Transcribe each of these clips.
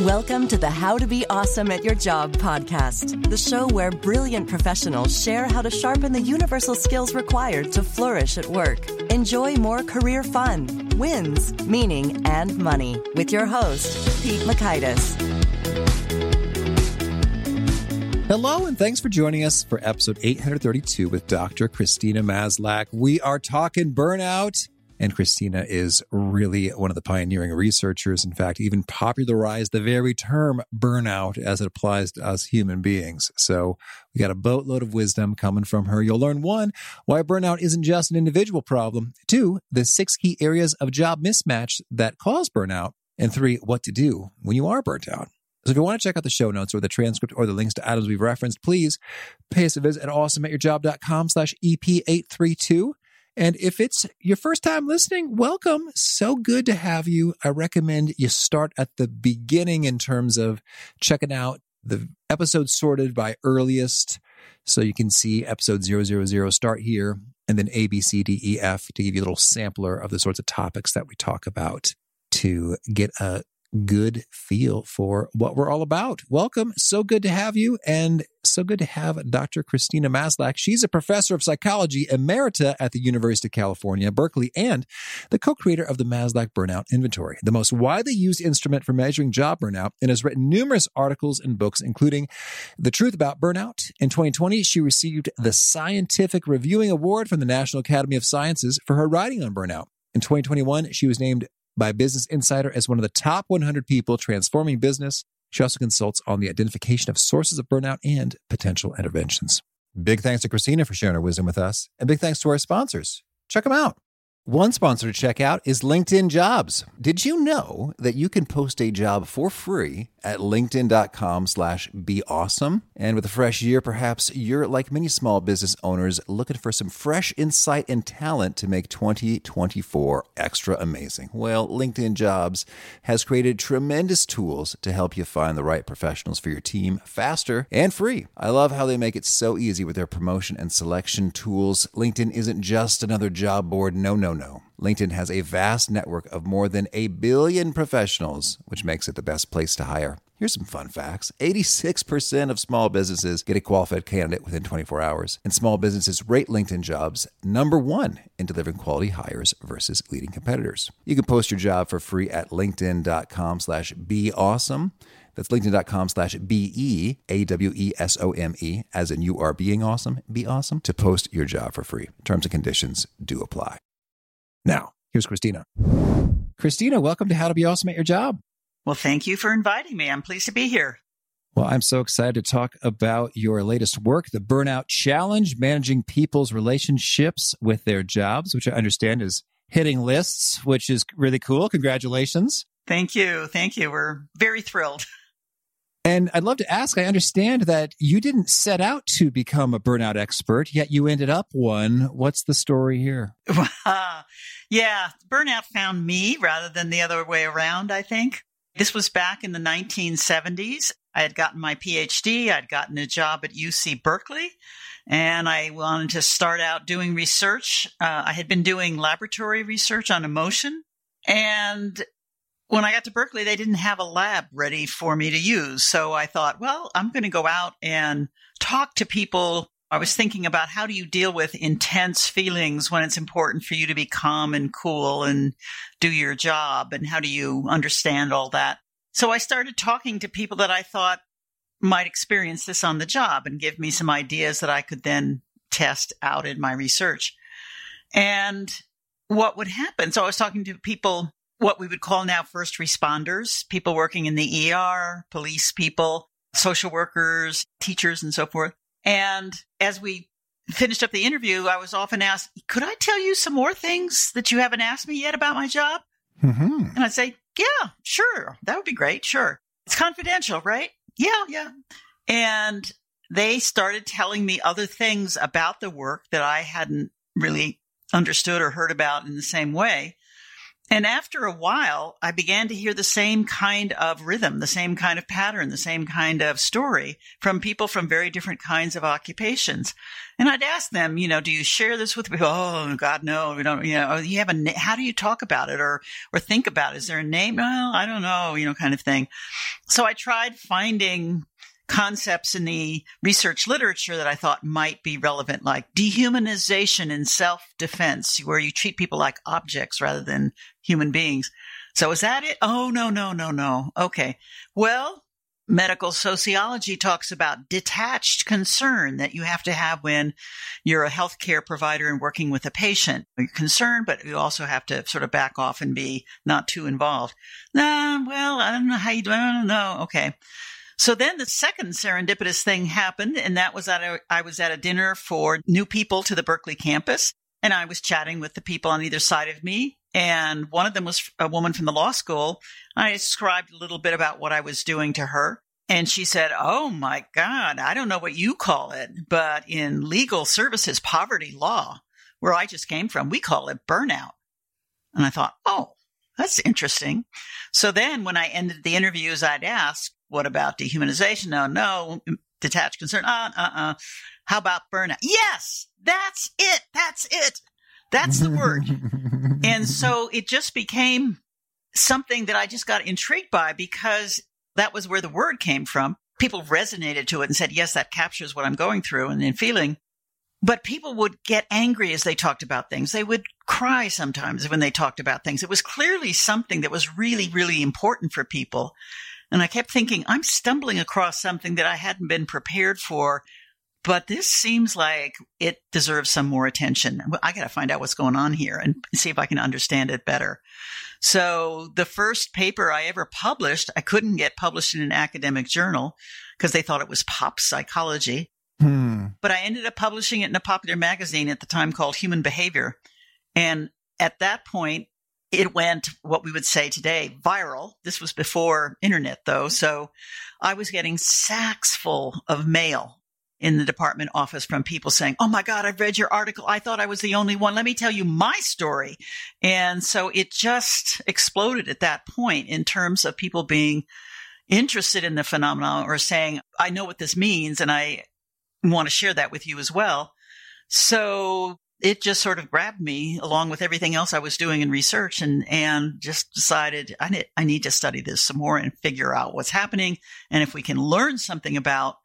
Welcome to the How to Be Awesome at Your Job podcast, the show where brilliant professionals share how to sharpen the universal skills required to flourish at work. Enjoy more career fun, wins, meaning, and money with your host, Pete Mockaitis. Hello, and thanks for joining us for episode 832 with Dr. Christina Maslach. We are talking burnout and Christina is really one of the pioneering researchers, in fact, even popularized the very term burnout as it applies to us human beings. So we got a boatload of wisdom coming from her. You'll learn one, why burnout isn't just an individual problem, two, the six key areas of job mismatch that cause burnout, and three, what to do when you are burnt out. So if you want to check out the show notes or the transcript or the links to items we've referenced, please pay us a visit at awesomeatyourjob.com slash EP832. And if it's your first time listening, welcome. So good to have you. I recommend you start at the beginning in terms of checking out the episodes sorted by earliest. So you can see episode 000 start here and then A, B, C, D, E, F to give you a little sampler of the sorts of topics that we talk about to get a good feel for what we're all about. Welcome. So good to have you. And so good to have Dr. Christina Maslach. She's a professor of psychology emerita at the University of California, Berkeley, and the co-creator of the Maslach Burnout Inventory, the most widely used instrument for measuring job burnout, and has written numerous articles and books, including The Truth About Burnout. In 2020, she received the Scientific Reviewing Award from the National Academy of Sciences for her writing on burnout. In 2021, she was named by Business Insider as one of the top 100 people transforming business. She also consults on the identification of sources of burnout and potential interventions. Big thanks to Christina for sharing her wisdom with us, and big thanks to our sponsors. Check them out. One sponsor to check out is LinkedIn Jobs. Did you know that you can post a job for free at linkedin.com slash be awesome? And with a fresh year, perhaps you're like many small business owners looking for some fresh insight and talent to make 2024 extra amazing. Well, LinkedIn Jobs has created tremendous tools to help you find the right professionals for your team faster and free. I love how they make it so easy with their promotion and selection tools. LinkedIn isn't just another job board. No, no, no. LinkedIn has a vast network of more than a billion professionals, which makes it the best place to hire. Here's some fun facts 86% of small businesses get a qualified candidate within 24 hours, and small businesses rate LinkedIn jobs number one in delivering quality hires versus leading competitors. You can post your job for free at linkedin.com slash be awesome. That's linkedin.com slash B E A W E S O M E, as in you are being awesome, be awesome, to post your job for free. Terms and conditions do apply. Now, here's Christina. Christina, welcome to How to Be Awesome at Your Job. Well, thank you for inviting me. I'm pleased to be here. Well, I'm so excited to talk about your latest work, the Burnout Challenge, managing people's relationships with their jobs, which I understand is hitting lists, which is really cool. Congratulations. Thank you. Thank you. We're very thrilled. And I'd love to ask I understand that you didn't set out to become a burnout expert, yet you ended up one. What's the story here? yeah, burnout found me rather than the other way around, I think. This was back in the 1970s. I had gotten my PhD, I'd gotten a job at UC Berkeley, and I wanted to start out doing research. Uh, I had been doing laboratory research on emotion. And when I got to Berkeley, they didn't have a lab ready for me to use. So I thought, well, I'm going to go out and talk to people. I was thinking about how do you deal with intense feelings when it's important for you to be calm and cool and do your job? And how do you understand all that? So I started talking to people that I thought might experience this on the job and give me some ideas that I could then test out in my research. And what would happen? So I was talking to people what we would call now first responders, people working in the ER, police people, social workers, teachers, and so forth. And as we finished up the interview, I was often asked, Could I tell you some more things that you haven't asked me yet about my job? Mm-hmm. And I'd say, Yeah, sure. That would be great. Sure. It's confidential, right? Yeah, yeah. And they started telling me other things about the work that I hadn't really understood or heard about in the same way. And after a while, I began to hear the same kind of rhythm, the same kind of pattern, the same kind of story from people from very different kinds of occupations. And I'd ask them, you know, do you share this with people? Oh, God, no, we don't, you know, you have a, how do you talk about it or, or think about it? Is there a name? Well, I don't know, you know, kind of thing. So I tried finding concepts in the research literature that I thought might be relevant, like dehumanization in self defense, where you treat people like objects rather than human beings. So is that it? Oh, no, no, no, no. Okay. Well, medical sociology talks about detached concern that you have to have when you're a healthcare provider and working with a patient. You're concerned, but you also have to sort of back off and be not too involved. Nah, well, I don't know how you do. I don't know. Okay. So then the second serendipitous thing happened, and that was that I, I was at a dinner for new people to the Berkeley campus, and I was chatting with the people on either side of me. And one of them was a woman from the law school. I described a little bit about what I was doing to her. And she said, Oh my God, I don't know what you call it, but in legal services, poverty law, where I just came from, we call it burnout. And I thought, Oh, that's interesting. So then when I ended the interviews, I'd ask, what about dehumanization? No, no. Detached concern. Uh, uh, uh. How about burnout? Yes, that's it. That's it. That's the word. and so it just became something that I just got intrigued by because that was where the word came from. People resonated to it and said, yes, that captures what I'm going through and, and feeling. But people would get angry as they talked about things. They would cry sometimes when they talked about things. It was clearly something that was really, really important for people. And I kept thinking, I'm stumbling across something that I hadn't been prepared for, but this seems like it deserves some more attention. I got to find out what's going on here and see if I can understand it better. So the first paper I ever published, I couldn't get published in an academic journal because they thought it was pop psychology. Hmm. But I ended up publishing it in a popular magazine at the time called Human Behavior. And at that point, it went what we would say today viral. This was before internet though. So I was getting sacks full of mail in the department office from people saying, Oh my God, I've read your article. I thought I was the only one. Let me tell you my story. And so it just exploded at that point in terms of people being interested in the phenomenon or saying, I know what this means and I want to share that with you as well. So it just sort of grabbed me along with everything else I was doing in research and, and just decided I need, I need to study this some more and figure out what's happening. And if we can learn something about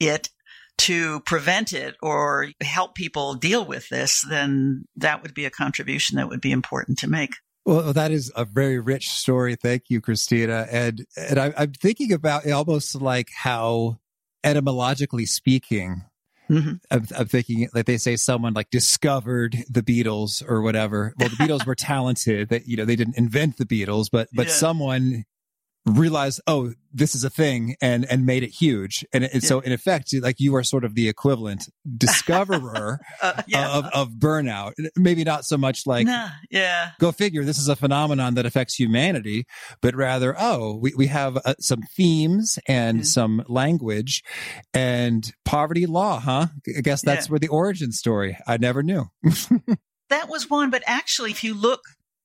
it to prevent it or help people deal with this, then that would be a contribution that would be important to make. Well, that is a very rich story. Thank you, Christina. And, and I, I'm thinking about almost like how etymologically speaking, Mm-hmm. I'm, I'm, thinking like they say someone like discovered the Beatles or whatever. Well, the Beatles were talented. That you know they didn't invent the Beatles, but but yeah. someone realized, oh, this is a thing and, and made it huge. And, and yeah. so in effect, like you are sort of the equivalent discoverer uh, yeah. of, of burnout. Maybe not so much like, nah, yeah, go figure. This is a phenomenon that affects humanity, but rather, oh, we, we have uh, some themes and mm-hmm. some language and poverty law, huh? I guess that's yeah. where the origin story. I never knew. that was one, but actually, if you look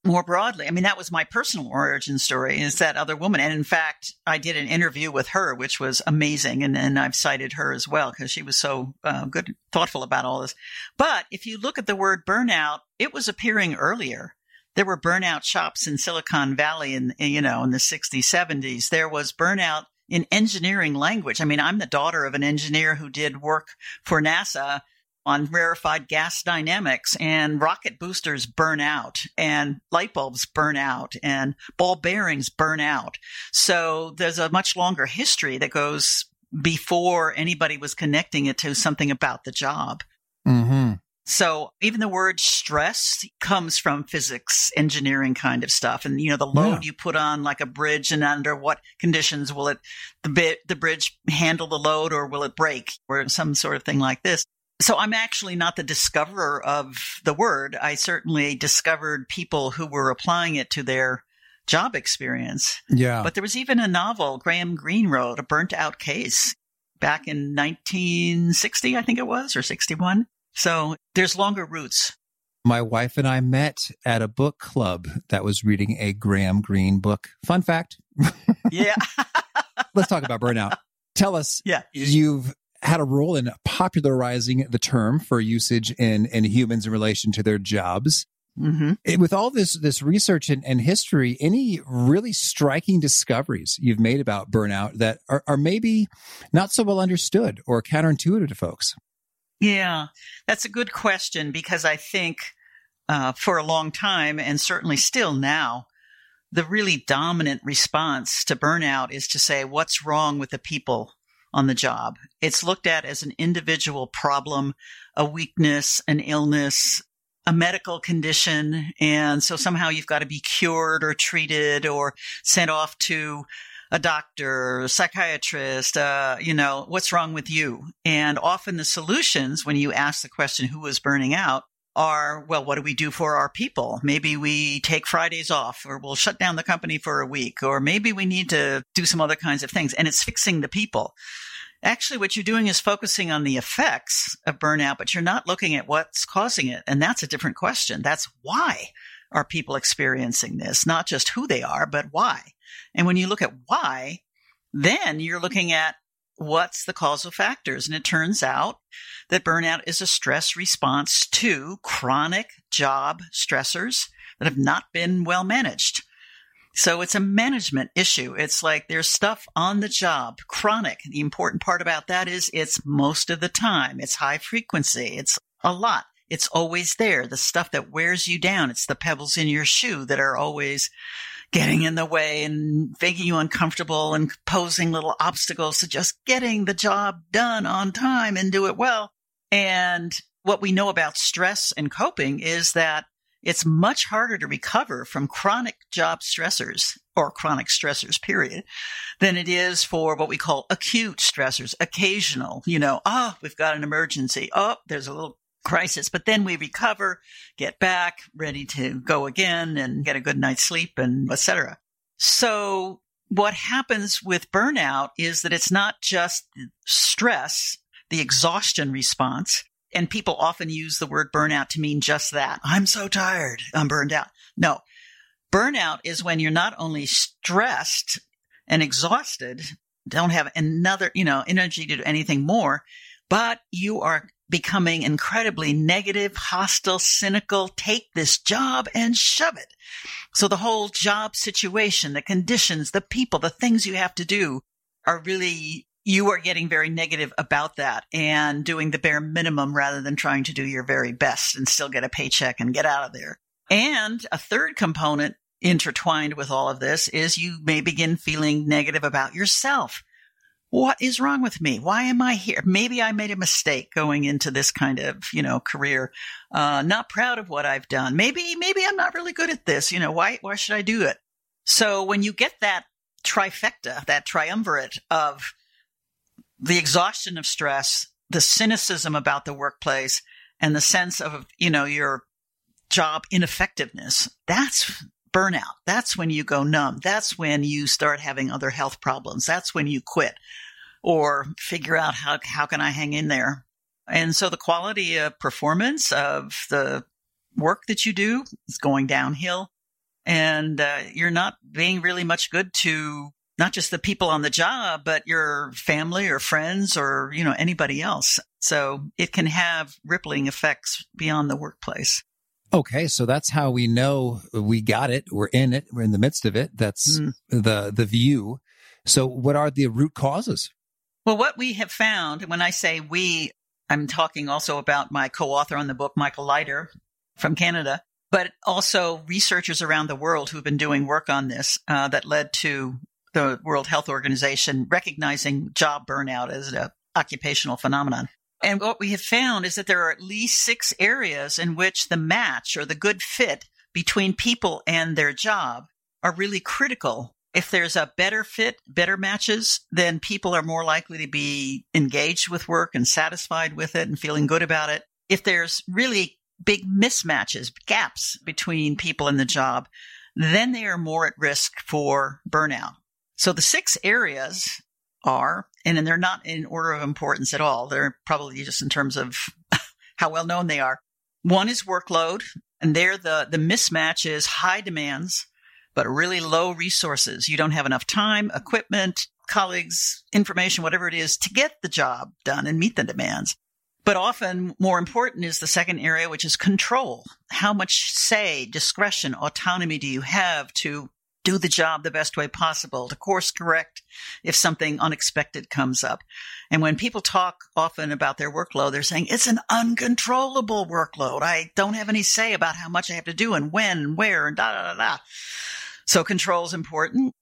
more broadly. I mean, that was my personal origin story is that other woman. And in fact, I did an interview with her, which was amazing. And, and I've cited her as well because she was so uh, good, thoughtful about all this. But if you look at the word burnout, it was appearing earlier. There were burnout shops in Silicon Valley in, you know, in the 60s, 70s. There was burnout in engineering language. I mean, I'm the daughter of an engineer who did work for NASA on rarefied gas dynamics and rocket boosters burn out and light bulbs burn out and ball bearings burn out. So there's a much longer history that goes before anybody was connecting it to something about the job. Mm-hmm. So even the word stress comes from physics, engineering kind of stuff. And, you know, the load yeah. you put on like a bridge and under what conditions will it, the bit, the bridge handle the load or will it break or some sort of thing like this. So I'm actually not the discoverer of the word. I certainly discovered people who were applying it to their job experience. Yeah. But there was even a novel Graham Greene wrote, A Burnt Out Case, back in 1960, I think it was, or 61. So there's longer roots. My wife and I met at a book club that was reading a Graham Greene book. Fun fact. Yeah. Let's talk about burnout. Tell us, Yeah. you've had a role in popularizing the term for usage in, in humans in relation to their jobs. hmm Eh, With all this this research and, and history, any really striking discoveries you've made about burnout that are, are maybe not so well understood or counterintuitive to folks? Yeah, that's a good question because I think uh, for a long time, and certainly still now, the really dominant response to burnout is to say, what's wrong with the people on the job? It's looked at as an individual problem, a weakness, an illness, a medical condition. And so somehow you've got to be cured or treated or sent off to a doctor, a psychiatrist, uh, you know, what's wrong with you? And often the solutions, when you ask the question, who is burning out, are, well, what do we do for our people? Maybe we take Fridays off or we'll shut down the company for a week, or maybe we need to do some other kinds of things. And it's fixing the people. Actually, what you're doing is focusing on the effects of burnout, but you're not looking at what's causing it. And that's a different question. That's why are people experiencing this? Not just who they are, but why. And when you look at why, then you're looking at what's the causal factors. And it turns out that burnout is a stress response to chronic job stressors that have not been well managed. So it's a management issue. It's like there's stuff on the job, chronic. The important part about that is it's most of the time. It's high frequency. It's a lot. It's always there. The stuff that wears you down. It's the pebbles in your shoe that are always getting in the way and making you uncomfortable and posing little obstacles to just getting the job done on time and do it well. And what we know about stress and coping is that it's much harder to recover from chronic job stressors or chronic stressors, period, than it is for what we call acute stressors, occasional, you know, oh, we've got an emergency. Oh, there's a little crisis, but then we recover, get back, ready to go again and get a good night's sleep and etc. So what happens with burnout is that it's not just stress, the exhaustion response. And people often use the word burnout to mean just that. I'm so tired. I'm burned out. No, burnout is when you're not only stressed and exhausted, don't have another, you know, energy to do anything more, but you are becoming incredibly negative, hostile, cynical, take this job and shove it. So the whole job situation, the conditions, the people, the things you have to do are really, you are getting very negative about that and doing the bare minimum rather than trying to do your very best and still get a paycheck and get out of there. And a third component intertwined with all of this is you may begin feeling negative about yourself what is wrong with me? Why am I here? Maybe I made a mistake going into this kind of, you know, career. Uh, not proud of what I've done. Maybe, maybe I'm not really good at this. You know, why, why should I do it? So when you get that trifecta, that triumvirate of the exhaustion of stress, the cynicism about the workplace, and the sense of, you know, your job ineffectiveness, that's burnout. That's when you go numb. That's when you start having other health problems. That's when you quit or figure out how, how can I hang in there? And so the quality of performance of the work that you do is going downhill and uh, you're not being really much good to not just the people on the job, but your family or friends or, you know, anybody else. So it can have rippling effects beyond the workplace. Okay, so that's how we know we got it. We're in it. We're in the midst of it. That's Mm. the the view. So, what are the root causes? Well, what we have found, and when I say we, I'm talking also about my co-author on the book, Michael Leiter from Canada, but also researchers around the world who've been doing work on this uh, that led to the World Health Organization recognizing job burnout as an occupational phenomenon. And what we have found is that there are at least six areas in which the match or the good fit between people and their job are really critical. If there's a better fit, better matches, then people are more likely to be engaged with work and satisfied with it and feeling good about it. If there's really big mismatches, gaps between people and the job, then they are more at risk for burnout. So the six areas are, and they're not in order of importance at all. They're probably just in terms of how well known they are. One is workload, and there the, the mismatch is high demands, but really low resources. You don't have enough time, equipment, colleagues, information, whatever it is to get the job done and meet the demands. But often more important is the second area, which is control. How much say, discretion, autonomy do you have to do the job the best way possible, to course correct if something unexpected comes up. And when people talk often about their workload, they're saying it's an uncontrollable workload. I don't have any say about how much I have to do and when and where and da da da da. So control is important.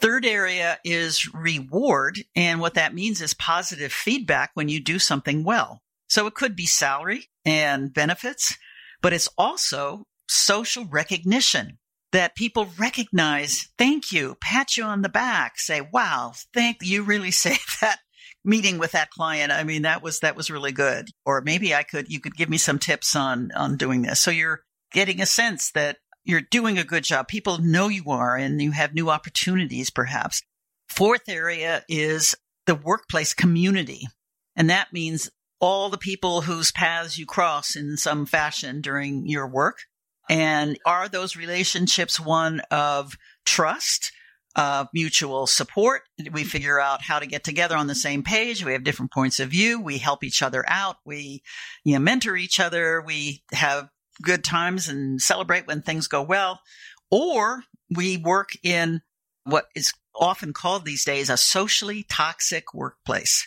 Third area is reward. And what that means is positive feedback when you do something well. So it could be salary and benefits, but it's also social recognition that people recognize, thank you, pat you on the back, say, wow, thank you really saved that meeting with that client. I mean, that was, that was really good. Or maybe I could, you could give me some tips on, on doing this. So you're getting a sense that you're doing a good job. People know you are and you have new opportunities perhaps. Fourth area is the workplace community. And that means all the people whose paths you cross in some fashion during your work. And are those relationships one of trust, uh, mutual support? We figure out how to get together on the same page. We have different points of view. We help each other out. We you know, mentor each other. We have good times and celebrate when things go well. Or we work in what is often called these days a socially toxic workplace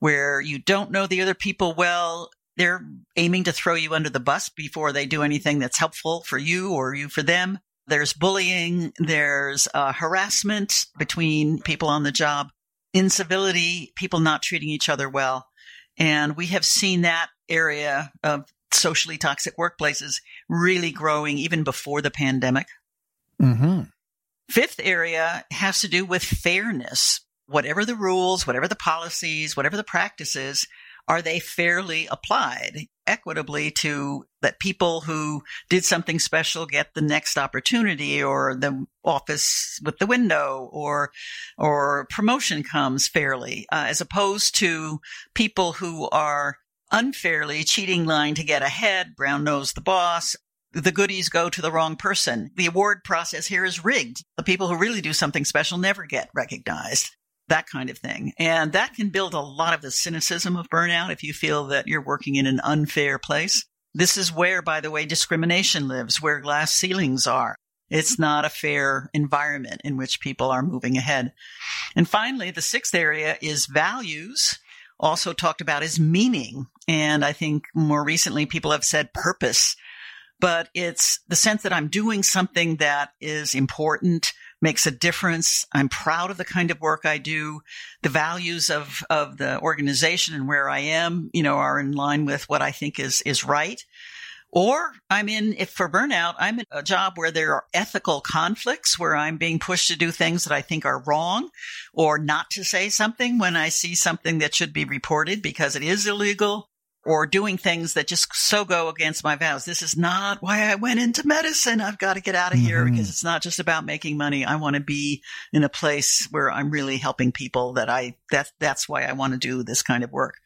where you don't know the other people well. They're aiming to throw you under the bus before they do anything that's helpful for you or you for them. There's bullying. There's uh, harassment between people on the job, incivility, people not treating each other well. And we have seen that area of socially toxic workplaces really growing even before the pandemic. Mm-hmm. Fifth area has to do with fairness. Whatever the rules, whatever the policies, whatever the practices, are they fairly applied equitably to that people who did something special get the next opportunity or the office with the window or or promotion comes fairly uh, as opposed to people who are unfairly cheating line to get ahead, brown nose the boss. The goodies go to the wrong person. The award process here is rigged. The people who really do something special never get recognized. That kind of thing. And that can build a lot of the cynicism of burnout if you feel that you're working in an unfair place. This is where, by the way, discrimination lives, where glass ceilings are. It's not a fair environment in which people are moving ahead. And finally, the sixth area is values also talked about is meaning. And I think more recently people have said purpose, but it's the sense that I'm doing something that is important, makes a difference. I'm proud of the kind of work I do. The values of, of the organization and where I am, you know, are in line with what I think is, is right. Or I'm in, if for burnout, I'm in a job where there are ethical conflicts where I'm being pushed to do things that I think are wrong or not to say something when I see something that should be reported because it is illegal or doing things that just so go against my vows. This is not why I went into medicine. I've got to get out of mm-hmm. here because it's not just about making money. I want to be in a place where I'm really helping people that I, that, that's why I want to do this kind of work.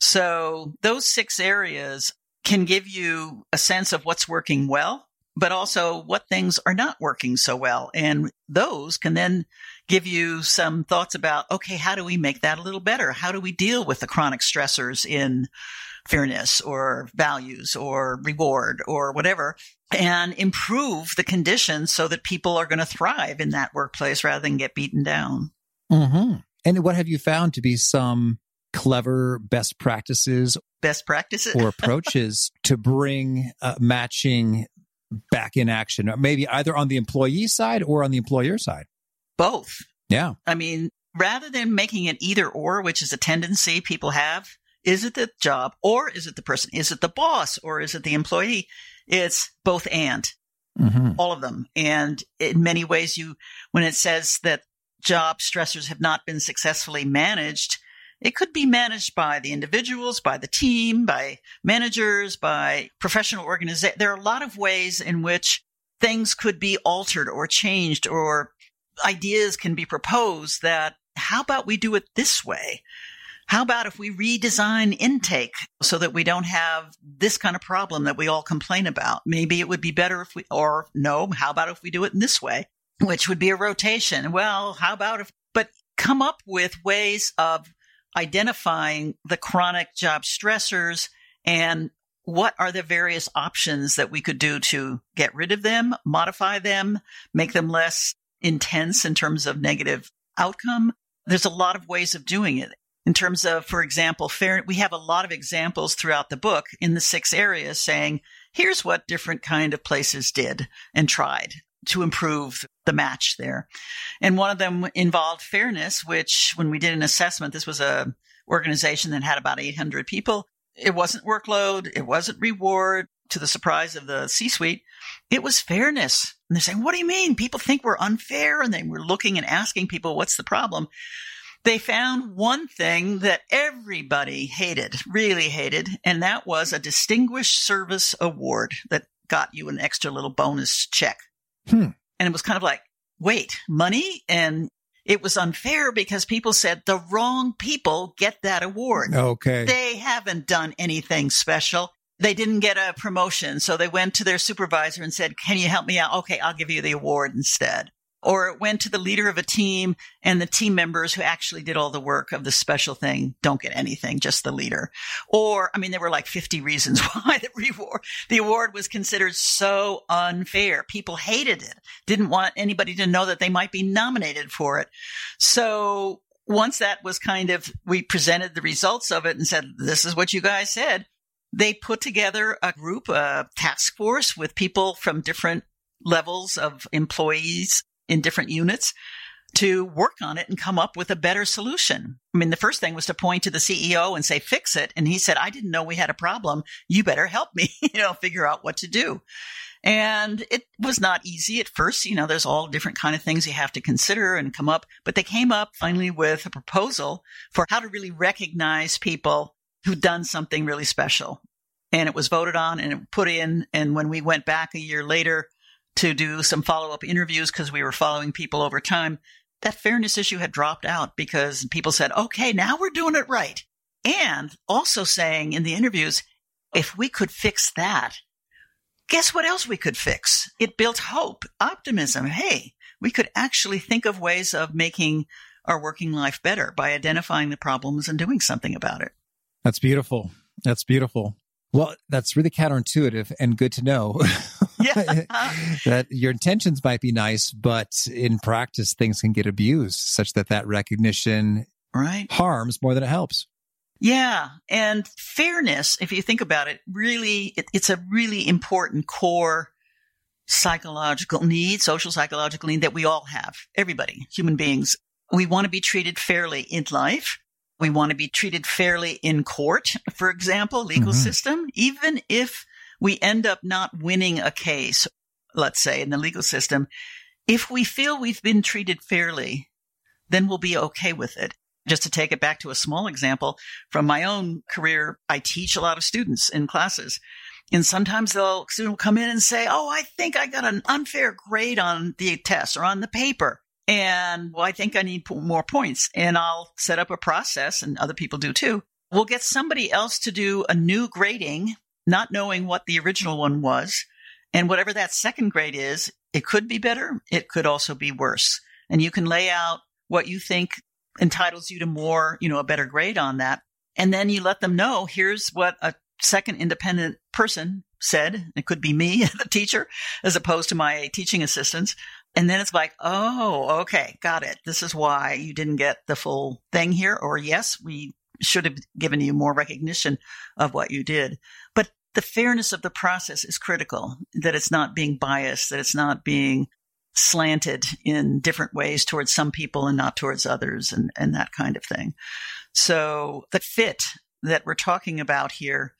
So those six areas can give you a sense of what's working well, but also what things are not working so well. And those can then give you some thoughts about, okay, how do we make that a little better? How do we deal with the chronic stressors in fairness or values or reward or whatever and improve the conditions so that people are going to thrive in that workplace rather than get beaten down. Mm-hmm. And what have you found to be some clever best practices best practices. or approaches to bring uh, matching back in action maybe either on the employee side or on the employer side. Both. Yeah. I mean rather than making it either or which is a tendency people have is it the job or is it the person? Is it the boss or is it the employee? It's both and. Mm-hmm. all of them. And in many ways you when it says that job stressors have not been successfully managed it could be managed by the individuals, by the team, by managers, by professional organizations. There are a lot of ways in which things could be altered or changed or ideas can be proposed that how about we do it this way? How about if we redesign intake so that we don't have this kind of problem that we all complain about? Maybe it would be better if we, or no, how about if we do it in this way, which would be a rotation? Well, how about if, but come up with ways of identifying the chronic job stressors and what are the various options that we could do to get rid of them, modify them, make them less intense in terms of negative outcome? There's a lot of ways of doing it. In terms of, for example, fair, we have a lot of examples throughout the book in the six areas saying, here's what different kind of places did and tried to improve the match there. And one of them involved fairness, which when we did an assessment, this was a organization that had about 800 people. It wasn't workload. It wasn't reward to the surprise of the C suite. It was fairness. And they're saying, what do you mean? People think we're unfair. And they were looking and asking people, what's the problem? They found one thing that everybody hated, really hated, and that was a distinguished service award that got you an extra little bonus check. Hmm. And it was kind of like, wait, money? And it was unfair because people said the wrong people get that award. Okay. They haven't done anything special. They didn't get a promotion. So they went to their supervisor and said, Can you help me out? Okay, I'll give you the award instead or it went to the leader of a team and the team members who actually did all the work of the special thing don't get anything, just the leader. Or, I mean, there were like 50 reasons why the reward, the award was considered so unfair. People hated it, didn't want anybody to know that they might be nominated for it. So once that was kind of, we presented the results of it and said, this is what you guys said. They put together a group, a task force with people from different levels of employees in different units to work on it and come up with a better solution. I mean, the first thing was to point to the CEO and say, fix it. And he said, I didn't know we had a problem. You better help me, you know, figure out what to do. And it was not easy at first. You know, there's all different kind of things you have to consider and come up, but they came up finally with a proposal for how to really recognize people who've done something really special. And it was voted on and put in. And when we went back a year later, to do some follow up interviews because we were following people over time, that fairness issue had dropped out because people said, okay, now we're doing it right. And also saying in the interviews, if we could fix that, guess what else we could fix? It built hope, optimism. Hey, we could actually think of ways of making our working life better by identifying the problems and doing something about it. That's beautiful. That's beautiful. Well, that's really counterintuitive and good to know. Yeah. that your intentions might be nice, but in practice, things can get abused such that that recognition right. harms more than it helps. Yeah. And fairness, if you think about it, really, it, it's a really important core psychological need, social psychological need that we all have. Everybody, human beings. We want to be treated fairly in life. We want to be treated fairly in court, for example, legal mm-hmm. system, even if we end up not winning a case, let's say in the legal system. If we feel we've been treated fairly, then we'll be okay with it. Just to take it back to a small example from my own career, I teach a lot of students in classes. And sometimes they'll student will come in and say, Oh, I think I got an unfair grade on the test or on the paper. And well, I think I need more points and I'll set up a process and other people do too. We'll get somebody else to do a new grading, not knowing what the original one was. And whatever that second grade is, it could be better. It could also be worse. And you can lay out what you think entitles you to more, you know, a better grade on that. And then you let them know, here's what a second independent person said. It could be me, the teacher, as opposed to my teaching assistants. And then it's like, oh, okay, got it. This is why you didn't get the full thing here. Or yes, we should have given you more recognition of what you did. But the fairness of the process is critical, that it's not being biased, that it's not being slanted in different ways towards some people and not towards others and, and that kind of thing. So the fit that we're talking about here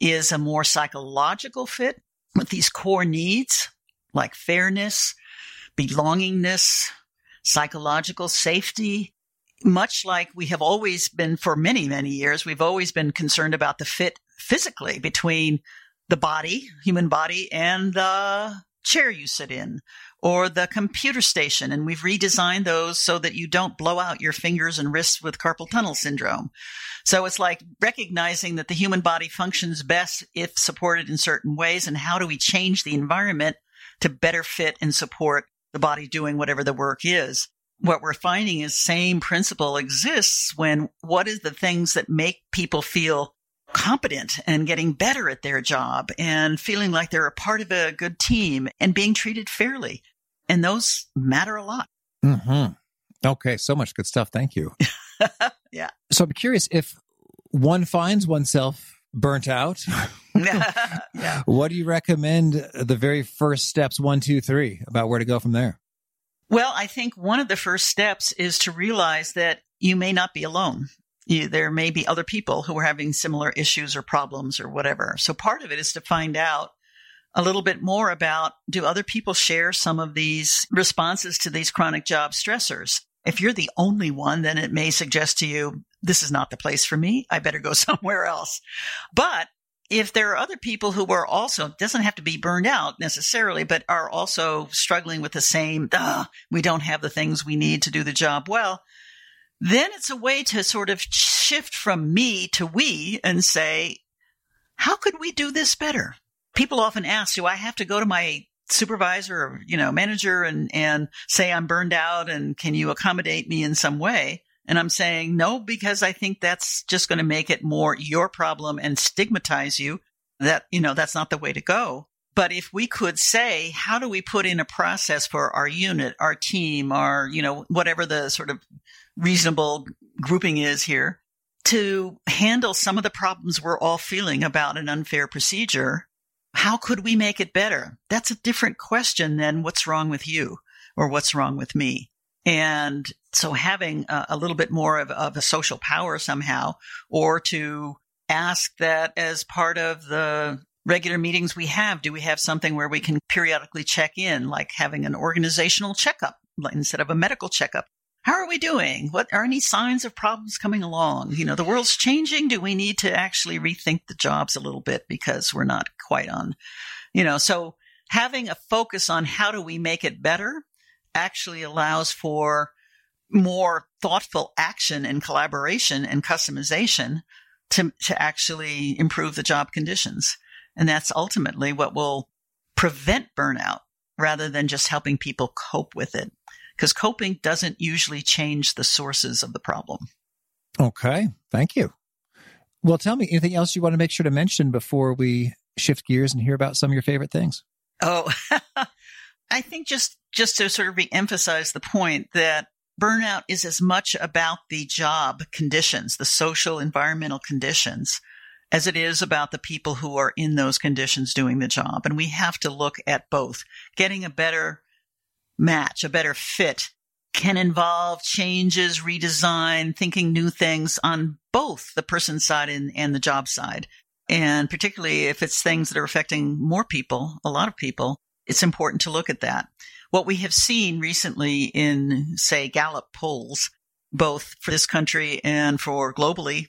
is a more psychological fit with these core needs like fairness, belongingness, psychological safety. Much like we have always been for many, many years, we've always been concerned about the fit physically between the body, human body, and the chair you sit in, or the computer station. And we've redesigned those so that you don't blow out your fingers and wrists with carpal tunnel syndrome. So it's like recognizing that the human body functions best if supported in certain ways. And how do we change the environment to better fit and support the body doing whatever the work is? What we're finding is same principle exists when what is the things that make people feel competent and getting better at their job and feeling like they're a part of a good team and being treated fairly. And those matter a lot. Mm-hmm. Okay. So much good stuff. Thank you. yeah. So I'm curious if one finds oneself burnt out. yeah. What do you recommend the very first steps, one, two, three, about where to go from there? Well, I think one of the first steps is to realize that you may not be alone. You, there may be other people who are having similar issues or problems or whatever. So part of it is to find out a little bit more about do other people share some of these responses to these chronic job stressors? If you're the only one, then it may suggest to you, this is not the place for me. I better go somewhere else. But if there are other people who are also doesn't have to be burned out necessarily, but are also struggling with the same, we don't have the things we need to do the job well, then it's a way to sort of shift from me to we and say, how could we do this better? People often ask, do I have to go to my supervisor or, you know, manager and, and say I'm burned out and can you accommodate me in some way? And I'm saying no, because I think that's just going to make it more your problem and stigmatize you that, you know, that's not the way to go. But if we could say, how do we put in a process for our unit, our team, our, you know, whatever the sort of reasonable grouping is here to handle some of the problems we're all feeling about an unfair procedure. How could we make it better? That's a different question than what's wrong with you or what's wrong with me. And so having a, a little bit more of, of a social power somehow, or to ask that as part of the regular meetings we have, do we have something where we can periodically check in, like having an organizational checkup instead of a medical checkup? How are we doing? What are any signs of problems coming along? You know, the world's changing. Do we need to actually rethink the jobs a little bit because we're not quite on, you know, so having a focus on how do we make it better actually allows for more thoughtful action and collaboration and customization to, to actually improve the job conditions. And that's ultimately what will prevent burnout rather than just helping people cope with it because coping doesn't usually change the sources of the problem. Okay. Thank you. Well, tell me anything else you want to make sure to mention before we shift gears and hear about some of your favorite things. Oh, I think just, just to sort of reemphasize the point that burnout is as much about the job conditions, the social environmental conditions, as it is about the people who are in those conditions doing the job. And we have to look at both getting a better match, a better fit can involve changes, redesign, thinking new things on both the person side and, and the job side. And particularly if it's things that are affecting more people, a lot of people, it's important to look at that. What we have seen recently in, say, Gallup polls, both for this country and for globally,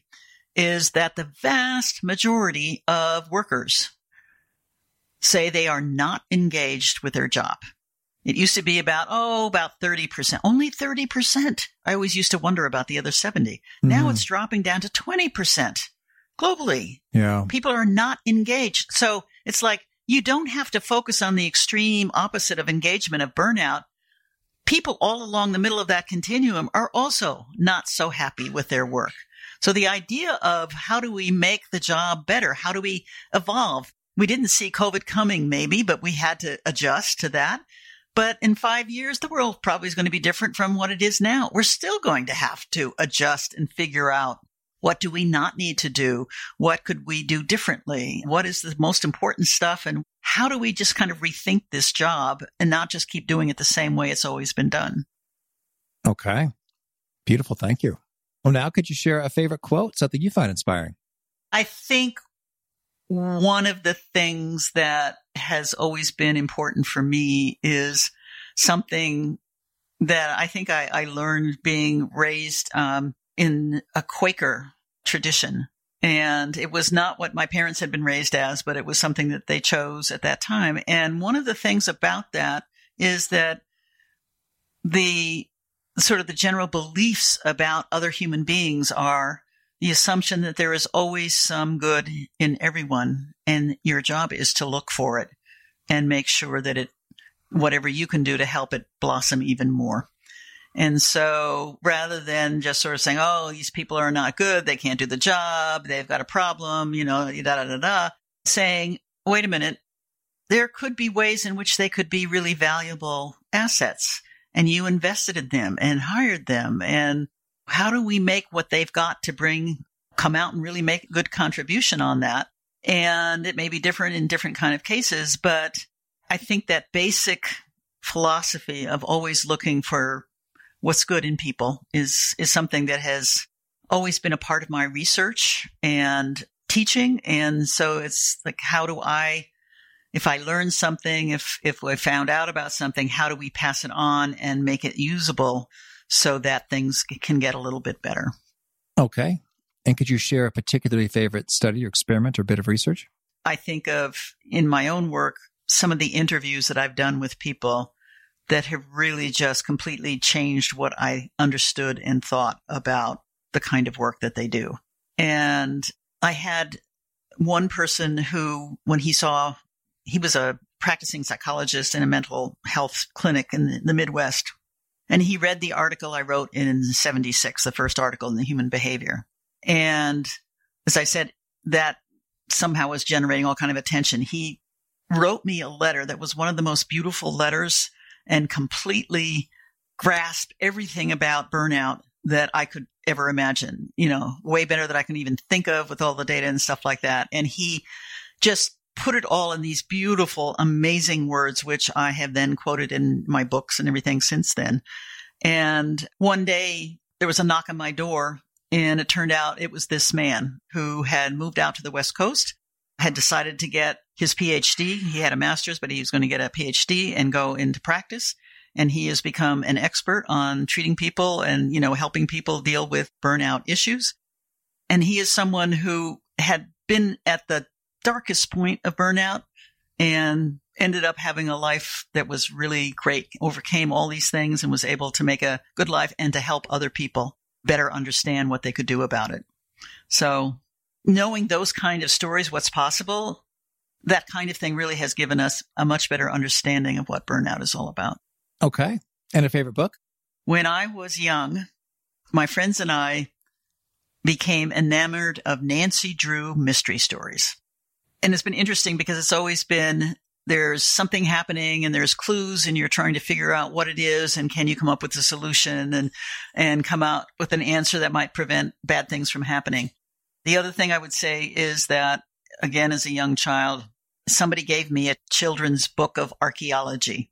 is that the vast majority of workers say they are not engaged with their job. It used to be about, oh, about 30%, only 30%. I always used to wonder about the other 70. Mm-hmm. Now it's dropping down to 20% globally. Yeah. People are not engaged. So it's like you don't have to focus on the extreme opposite of engagement of burnout. People all along the middle of that continuum are also not so happy with their work. So the idea of how do we make the job better? How do we evolve? We didn't see COVID coming, maybe, but we had to adjust to that. But in five years, the world probably is going to be different from what it is now. We're still going to have to adjust and figure out what do we not need to do? What could we do differently? What is the most important stuff? And how do we just kind of rethink this job and not just keep doing it the same way it's always been done? Okay. Beautiful. Thank you. Well, now could you share a favorite quote, something you find inspiring? I think one of the things that has always been important for me is something that I think I, I learned being raised um, in a Quaker tradition. And it was not what my parents had been raised as, but it was something that they chose at that time. And one of the things about that is that the sort of the general beliefs about other human beings are the assumption that there is always some good in everyone and your job is to look for it and make sure that it whatever you can do to help it blossom even more. And so rather than just sort of saying, oh, these people are not good, they can't do the job, they've got a problem, you know, da da da da, saying, wait a minute, there could be ways in which they could be really valuable assets and you invested in them and hired them. And how do we make what they've got to bring come out and really make a good contribution on that? And it may be different in different kind of cases, but I think that basic philosophy of always looking for what's good in people is is something that has always been a part of my research and teaching. And so it's like how do i if i learn something if if i found out about something how do we pass it on and make it usable so that things can get a little bit better? Okay. And could you share a particularly favorite study or experiment or bit of research? I think of in my own work some of the interviews that i've done with people that have really just completely changed what I understood and thought about the kind of work that they do. And I had one person who, when he saw, he was a practicing psychologist in a mental health clinic in the Midwest. And he read the article I wrote in 76, the first article in the human behavior. And as I said, that somehow was generating all kind of attention. He wrote me a letter that was one of the most beautiful letters and completely grasp everything about burnout that I could ever imagine, you know, way better than I can even think of with all the data and stuff like that. And he just put it all in these beautiful, amazing words, which I have then quoted in my books and everything since then. And one day there was a knock on my door and it turned out it was this man who had moved out to the West Coast had decided to get his PhD. He had a master's, but he was going to get a PhD and go into practice. And he has become an expert on treating people and, you know, helping people deal with burnout issues. And he is someone who had been at the darkest point of burnout and ended up having a life that was really great, overcame all these things and was able to make a good life and to help other people better understand what they could do about it. So knowing those kind of stories, what's possible, that kind of thing really has given us a much better understanding of what burnout is all about. Okay. And a favorite book? When I was young, my friends and I became enamored of Nancy Drew mystery stories. And it's been interesting because it's always been there's something happening and there's clues and you're trying to figure out what it is and can you come up with a solution and and come out with an answer that might prevent bad things from happening. The other thing I would say is that, again, as a young child, somebody gave me a children's book of archaeology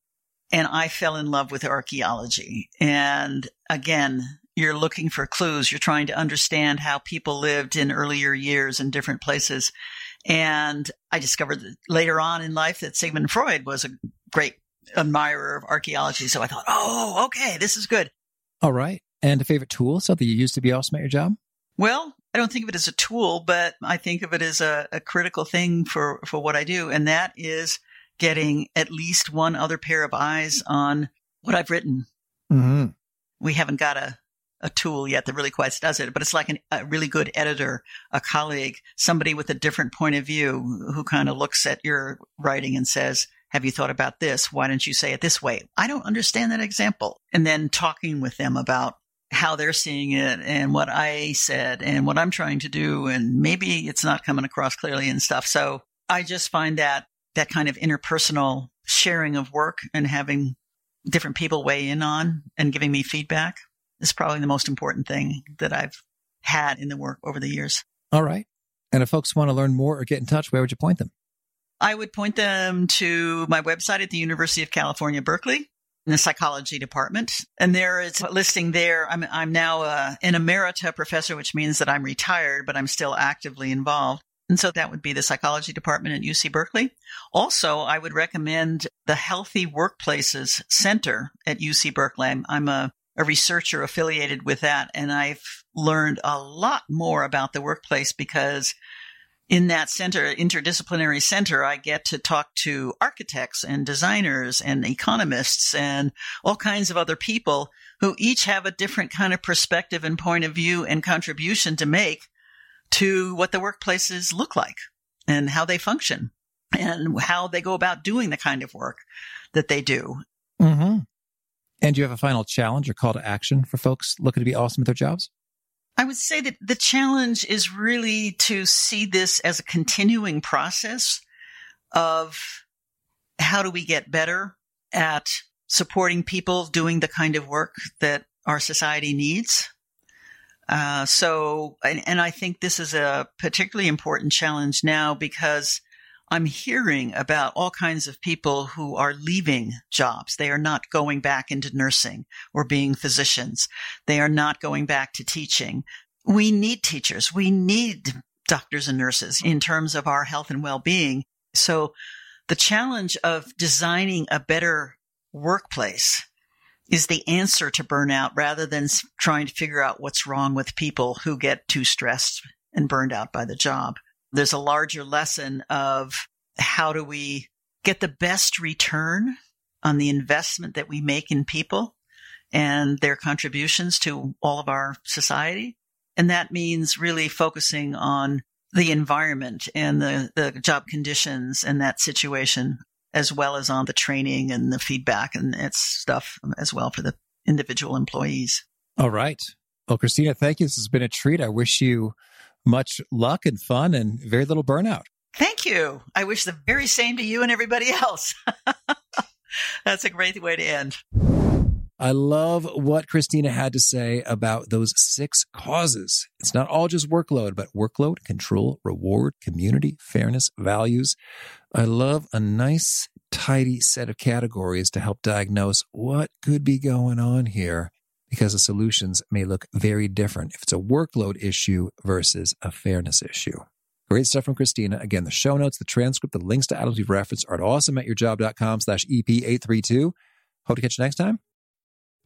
and I fell in love with archaeology. And again, you're looking for clues. You're trying to understand how people lived in earlier years in different places. And I discovered later on in life that Sigmund Freud was a great admirer of archaeology. So I thought, oh, okay, this is good. All right. And a favorite tool, something you used to be awesome at your job? Well, I don't think of it as a tool, but I think of it as a, a critical thing for, for what I do. And that is getting at least one other pair of eyes on what I've written. Mm-hmm. We haven't got a, a tool yet that really quite does it, but it's like an, a really good editor, a colleague, somebody with a different point of view who kind of looks at your writing and says, have you thought about this? Why don't you say it this way? I don't understand that example. And then talking with them about how they're seeing it and what I said and what I'm trying to do. And maybe it's not coming across clearly and stuff. So I just find that that kind of interpersonal sharing of work and having different people weigh in on and giving me feedback is probably the most important thing that I've had in the work over the years. All right. And if folks want to learn more or get in touch, where would you point them? I would point them to my website at the University of California, Berkeley, in the psychology department. And there is a listing there. I'm, I'm now uh, an emerita professor, which means that I'm retired, but I'm still actively involved. And so that would be the psychology department at UC Berkeley. Also, I would recommend the Healthy Workplaces Center at UC Berkeley. I'm, I'm a, a researcher affiliated with that, and I've learned a lot more about the workplace because in that center, interdisciplinary center, I get to talk to architects and designers and economists and all kinds of other people who each have a different kind of perspective and point of view and contribution to make to what the workplaces look like and how they function and how they go about doing the kind of work that they do. Mm-hmm. And do you have a final challenge or call to action for folks looking to be awesome at their jobs? I would say that the challenge is really to see this as a continuing process of how do we get better at supporting people doing the kind of work that our society needs. Uh, so, and, and I think this is a particularly important challenge now because I'm hearing about all kinds of people who are leaving jobs. They are not going back into nursing or being physicians. They are not going back to teaching. We need teachers. We need doctors and nurses in terms of our health and well-being. So the challenge of designing a better workplace is the answer to burnout rather than trying to figure out what's wrong with people who get too stressed and burned out by the job. There's a larger lesson of how do we get the best return on the investment that we make in people and their contributions to all of our society. And that means really focusing on the environment and the, the job conditions and that situation as well as on the training and the feedback and its stuff as well for the individual employees. All right. Well, Christina, thank you. This has been a treat. I wish you much luck and fun and very little burnout. Thank you. I wish the very same to you and everybody else. That's a great way to end. I love what Christina had to say about those six causes. It's not all just workload, but workload, control, reward, community, fairness, values. I love a nice, tidy set of categories to help diagnose what could be going on here because the solutions may look very different if it's a workload issue versus a fairness issue. Great stuff from Christina. Again, the show notes, the transcript, the links to items we've referenced are at awesomeatyourjob.com slash EP832. Hope to catch you next time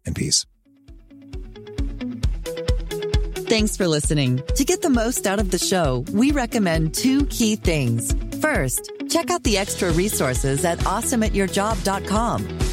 and peace. Thanks for listening. To get the most out of the show, we recommend two key things. First, check out the extra resources at awesomeatyourjob.com.